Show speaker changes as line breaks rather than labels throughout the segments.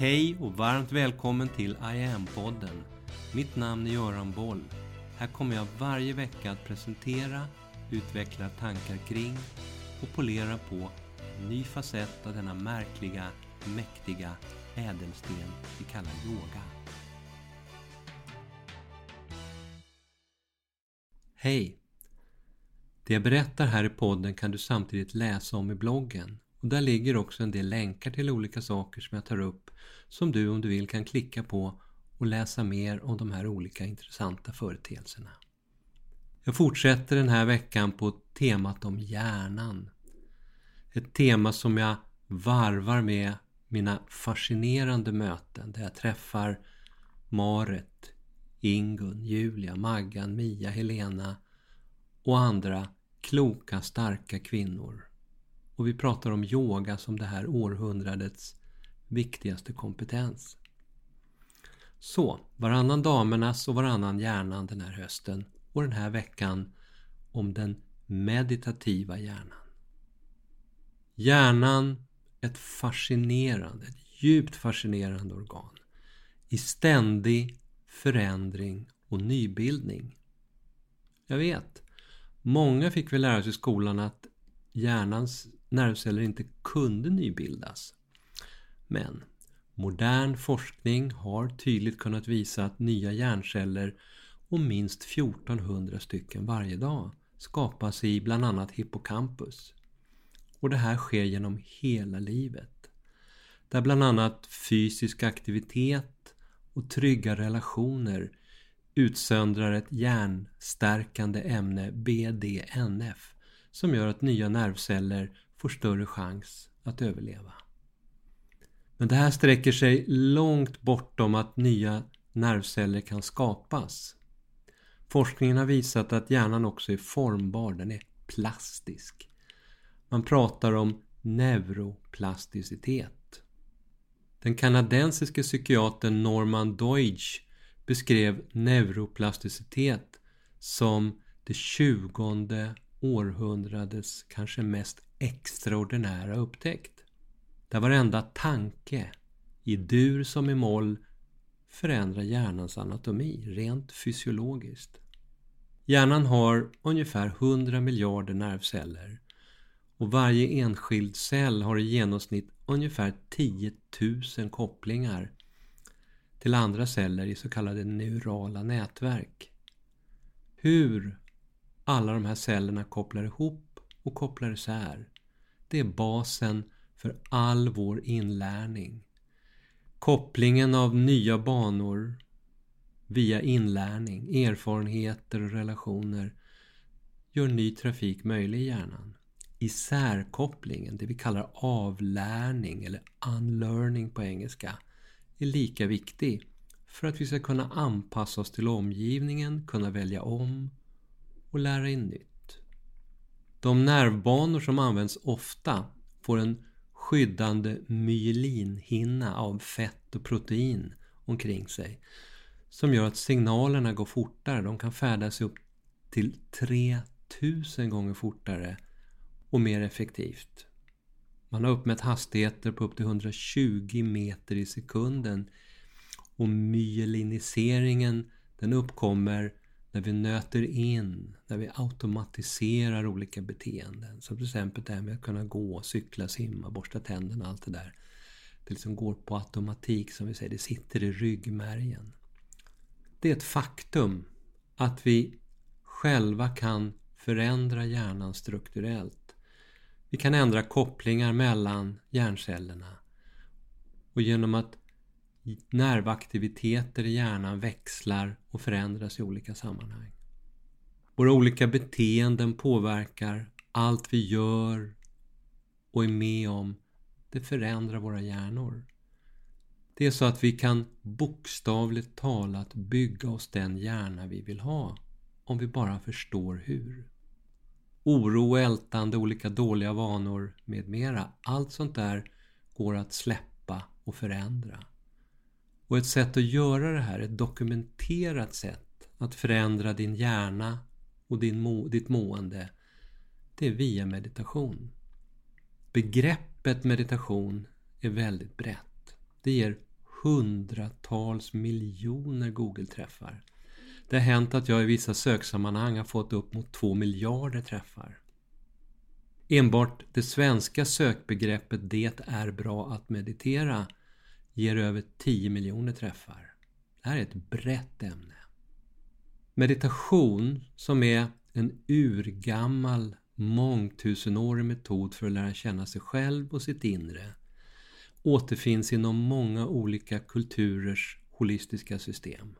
Hej och varmt välkommen till I am-podden. Mitt namn är Göran Boll. Här kommer jag varje vecka att presentera, utveckla tankar kring och polera på en ny facett av denna märkliga, mäktiga ädelsten vi kallar yoga. Hej! Det jag berättar här i podden kan du samtidigt läsa om i bloggen och där ligger också en del länkar till olika saker som jag tar upp som du om du vill kan klicka på och läsa mer om de här olika intressanta företeelserna. Jag fortsätter den här veckan på temat om hjärnan. Ett tema som jag varvar med mina fascinerande möten där jag träffar Maret, Ingun, Julia, Maggan, Mia, Helena och andra kloka, starka kvinnor. Och vi pratar om yoga som det här århundradets viktigaste kompetens. Så, varannan damernas och varannan hjärnan den här hösten och den här veckan om den meditativa hjärnan. Hjärnan, ett fascinerande, ett djupt fascinerande organ i ständig förändring och nybildning. Jag vet, många fick väl lära sig i skolan att hjärnans nervceller inte kunde nybildas. Men modern forskning har tydligt kunnat visa att nya hjärnceller och minst 1400 stycken varje dag skapas i bland annat hippocampus. Och det här sker genom hela livet. Där bland annat fysisk aktivitet och trygga relationer utsöndrar ett hjärnstärkande ämne BDNF som gör att nya nervceller får större chans att överleva. Men det här sträcker sig långt bortom att nya nervceller kan skapas. Forskningen har visat att hjärnan också är formbar, den är plastisk. Man pratar om neuroplasticitet. Den kanadensiske psykiatern Norman Deutsch beskrev neuroplasticitet som det tjugonde århundradets kanske mest extraordinära upptäckt. Där varenda tanke, i dur som i moll, förändrar hjärnans anatomi rent fysiologiskt. Hjärnan har ungefär 100 miljarder nervceller och varje enskild cell har i genomsnitt ungefär 10 000 kopplingar till andra celler i så kallade neurala nätverk. Hur alla de här cellerna kopplar ihop och kopplar isär, det är basen för all vår inlärning. Kopplingen av nya banor via inlärning, erfarenheter och relationer gör ny trafik möjlig i hjärnan. Isärkopplingen, det vi kallar avlärning eller unlearning på engelska, är lika viktig för att vi ska kunna anpassa oss till omgivningen, kunna välja om och lära in nytt. De nervbanor som används ofta får en skyddande myelinhinna av fett och protein omkring sig som gör att signalerna går fortare. De kan färdas upp till 3000 gånger fortare och mer effektivt. Man har uppmätt hastigheter på upp till 120 meter i sekunden och myeliniseringen den uppkommer när vi nöter in, när vi automatiserar olika beteenden. Som till exempel det här med att kunna gå, cykla, simma, borsta tänderna, allt det där. Det liksom går på automatik som vi säger, det sitter i ryggmärgen. Det är ett faktum att vi själva kan förändra hjärnan strukturellt. Vi kan ändra kopplingar mellan hjärncellerna. Och genom att nervaktiviteter i hjärnan växlar och förändras i olika sammanhang. Våra olika beteenden påverkar allt vi gör och är med om. Det förändrar våra hjärnor. Det är så att vi kan bokstavligt talat bygga oss den hjärna vi vill ha om vi bara förstår hur. Oro, ältande, olika dåliga vanor med mera. Allt sånt där går att släppa och förändra. Och ett sätt att göra det här, ett dokumenterat sätt att förändra din hjärna och din må, ditt mående, det är via meditation. Begreppet meditation är väldigt brett. Det ger hundratals miljoner Google-träffar. Det har hänt att jag i vissa söksammanhang har fått upp mot två miljarder träffar. Enbart det svenska sökbegreppet Det är bra att meditera ger över 10 miljoner träffar. Det här är ett brett ämne. Meditation, som är en urgammal mångtusenårig metod för att lära känna sig själv och sitt inre, återfinns inom många olika kulturers holistiska system.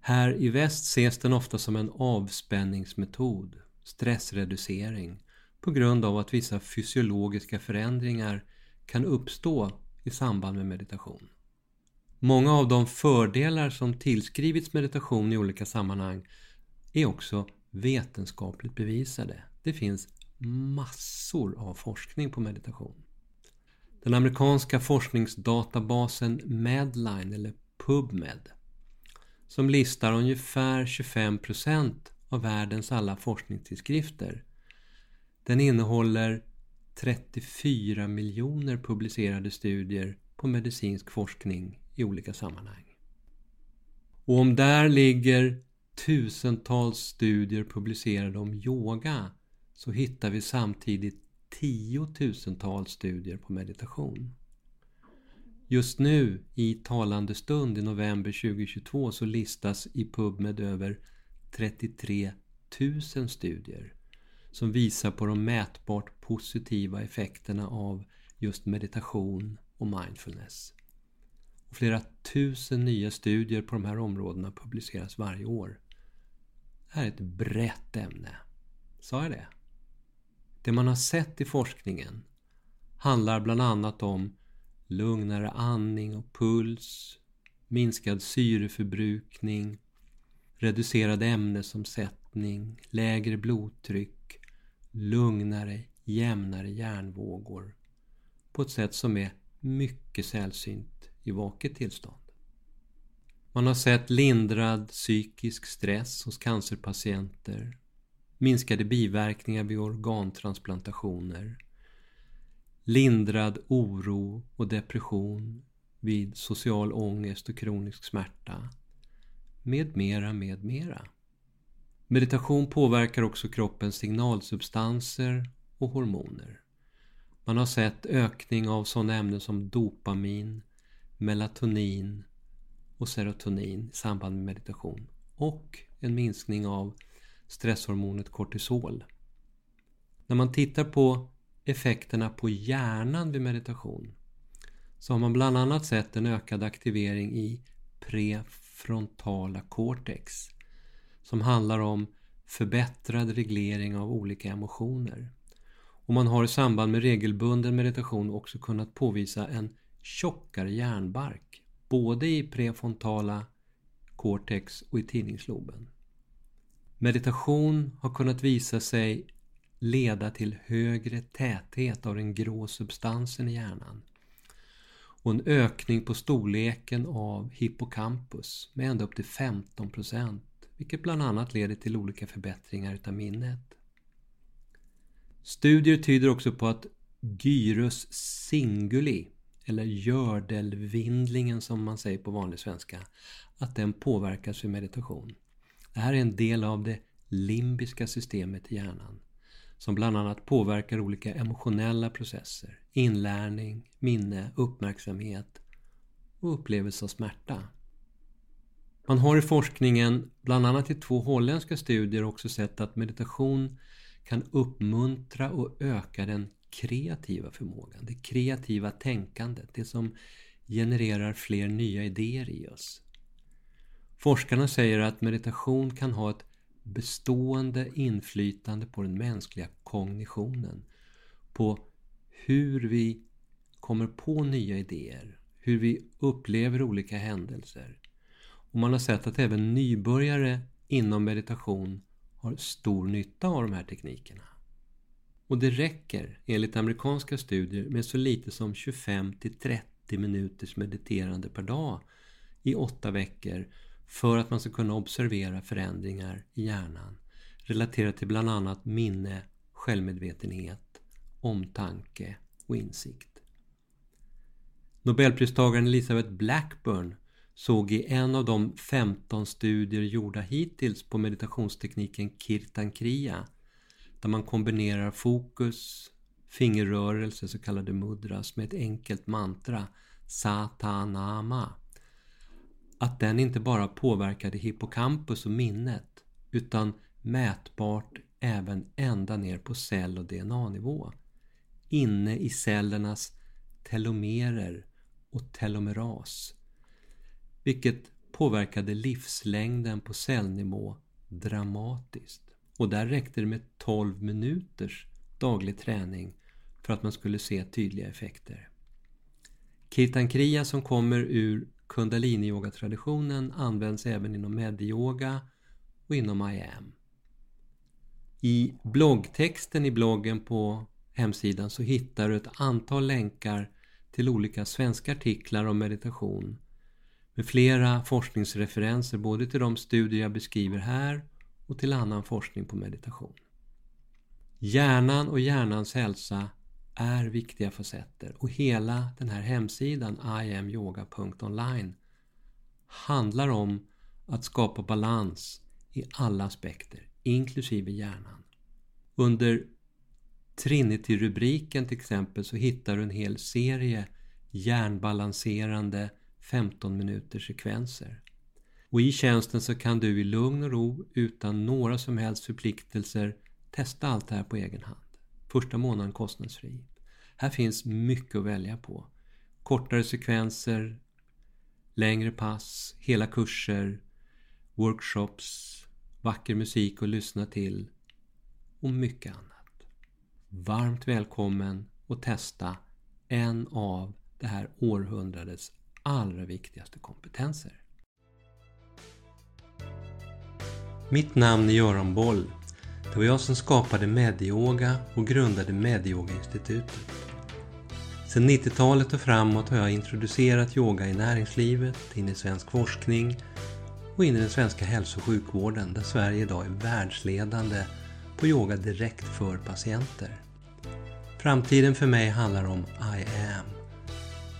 Här i väst ses den ofta som en avspänningsmetod, stressreducering, på grund av att vissa fysiologiska förändringar kan uppstå i samband med meditation. Många av de fördelar som tillskrivits meditation i olika sammanhang är också vetenskapligt bevisade. Det finns massor av forskning på meditation. Den amerikanska forskningsdatabasen Medline eller PubMed som listar ungefär 25% av världens alla forskningstidskrifter. Den innehåller 34 miljoner publicerade studier på medicinsk forskning i olika sammanhang. Och om där ligger tusentals studier publicerade om yoga så hittar vi samtidigt tiotusentals studier på meditation. Just nu i talande stund i november 2022 så listas i PubMed över 33 000 studier som visar på de mätbart positiva effekterna av just meditation och mindfulness. Och flera tusen nya studier på de här områdena publiceras varje år. Det här är ett brett ämne. Sa jag det? Det man har sett i forskningen handlar bland annat om lugnare andning och puls, minskad syreförbrukning, reducerad ämnesomsättning, lägre blodtryck, lugnare, jämnare hjärnvågor på ett sätt som är mycket sällsynt i vaket tillstånd. Man har sett lindrad psykisk stress hos cancerpatienter, minskade biverkningar vid organtransplantationer, lindrad oro och depression vid social ångest och kronisk smärta, med mera, med mera. Meditation påverkar också kroppens signalsubstanser och hormoner. Man har sett ökning av sådana ämnen som dopamin, melatonin och serotonin i samband med meditation och en minskning av stresshormonet kortisol. När man tittar på effekterna på hjärnan vid meditation så har man bland annat sett en ökad aktivering i prefrontala cortex som handlar om förbättrad reglering av olika emotioner. Och man har i samband med regelbunden meditation också kunnat påvisa en tjockare hjärnbark både i prefrontala cortex och i tinningsloben. Meditation har kunnat visa sig leda till högre täthet av den grå substansen i hjärnan och en ökning på storleken av hippocampus med ända upp till 15 vilket bland annat leder till olika förbättringar utav minnet. Studier tyder också på att gyrus singuli, eller gördelvindlingen som man säger på vanlig svenska, att den påverkas vid meditation. Det här är en del av det limbiska systemet i hjärnan som bland annat påverkar olika emotionella processer, inlärning, minne, uppmärksamhet och upplevelse av smärta. Man har i forskningen, bland annat i två holländska studier, också sett att meditation kan uppmuntra och öka den kreativa förmågan, det kreativa tänkandet, det som genererar fler nya idéer i oss. Forskarna säger att meditation kan ha ett bestående inflytande på den mänskliga kognitionen, på hur vi kommer på nya idéer, hur vi upplever olika händelser. Och man har sett att även nybörjare inom meditation har stor nytta av de här teknikerna. Och det räcker enligt amerikanska studier med så lite som 25 30 minuters mediterande per dag i åtta veckor för att man ska kunna observera förändringar i hjärnan relaterat till bland annat minne, självmedvetenhet, omtanke och insikt. Nobelpristagaren Elisabeth Blackburn såg i en av de 15 studier gjorda hittills på meditationstekniken Kirtan Kriya där man kombinerar fokus, fingerrörelser, så kallade mudras, med ett enkelt mantra, Satanama. Att den inte bara påverkade hippocampus och minnet utan mätbart även ända ner på cell och DNA-nivå. Inne i cellernas telomerer och telomeras. Vilket påverkade livslängden på cellnivå dramatiskt. Och där räckte det med 12 minuters daglig träning för att man skulle se tydliga effekter. Kirtan Kriya som kommer ur kundalini-yoga-traditionen används även inom medyoga och inom IAM. I bloggtexten i bloggen på hemsidan så hittar du ett antal länkar till olika svenska artiklar om meditation med flera forskningsreferenser både till de studier jag beskriver här och till annan forskning på meditation. Hjärnan och hjärnans hälsa är viktiga facetter och hela den här hemsidan iamyoga.online handlar om att skapa balans i alla aspekter, inklusive hjärnan. Under Trinity-rubriken till exempel så hittar du en hel serie hjärnbalanserande 15 minuters sekvenser. Och i tjänsten så kan du i lugn och ro utan några som helst förpliktelser testa allt det här på egen hand. Första månaden kostnadsfri. Här finns mycket att välja på. Kortare sekvenser, längre pass, hela kurser, workshops, vacker musik att lyssna till och mycket annat. Varmt välkommen att testa en av det här århundradets allra viktigaste kompetenser. Mitt namn är Göran Boll. Det var jag som skapade Medyoga och grundade Medyoga-institutet. Sedan 90-talet och framåt har jag introducerat yoga i näringslivet, in i svensk forskning och in i den svenska hälso och sjukvården där Sverige idag är världsledande på yoga direkt för patienter. Framtiden för mig handlar om I am.